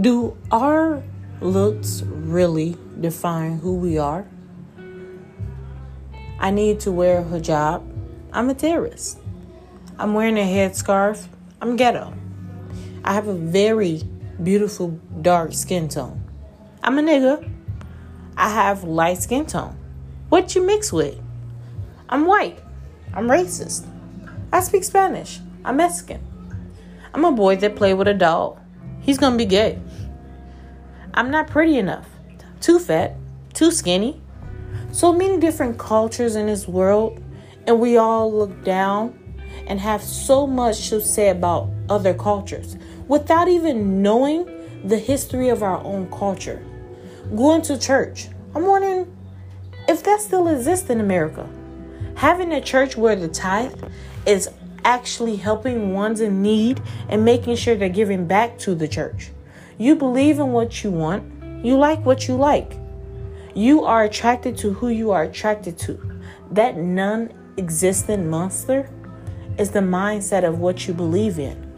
Do our looks really define who we are? I need to wear a hijab. I'm a terrorist. I'm wearing a headscarf. I'm ghetto. I have a very beautiful dark skin tone. I'm a nigga. I have light skin tone. What you mix with? I'm white. I'm racist. I speak Spanish. I'm Mexican. I'm a boy that play with a doll. He's gonna be gay. I'm not pretty enough. Too fat. Too skinny. So many different cultures in this world, and we all look down and have so much to say about other cultures without even knowing the history of our own culture. Going to church. I'm wondering if that still exists in America. Having a church where the tithe is actually helping ones in need and making sure they're giving back to the church. You believe in what you want, you like what you like. You are attracted to who you are attracted to. That non existent monster is the mindset of what you believe in.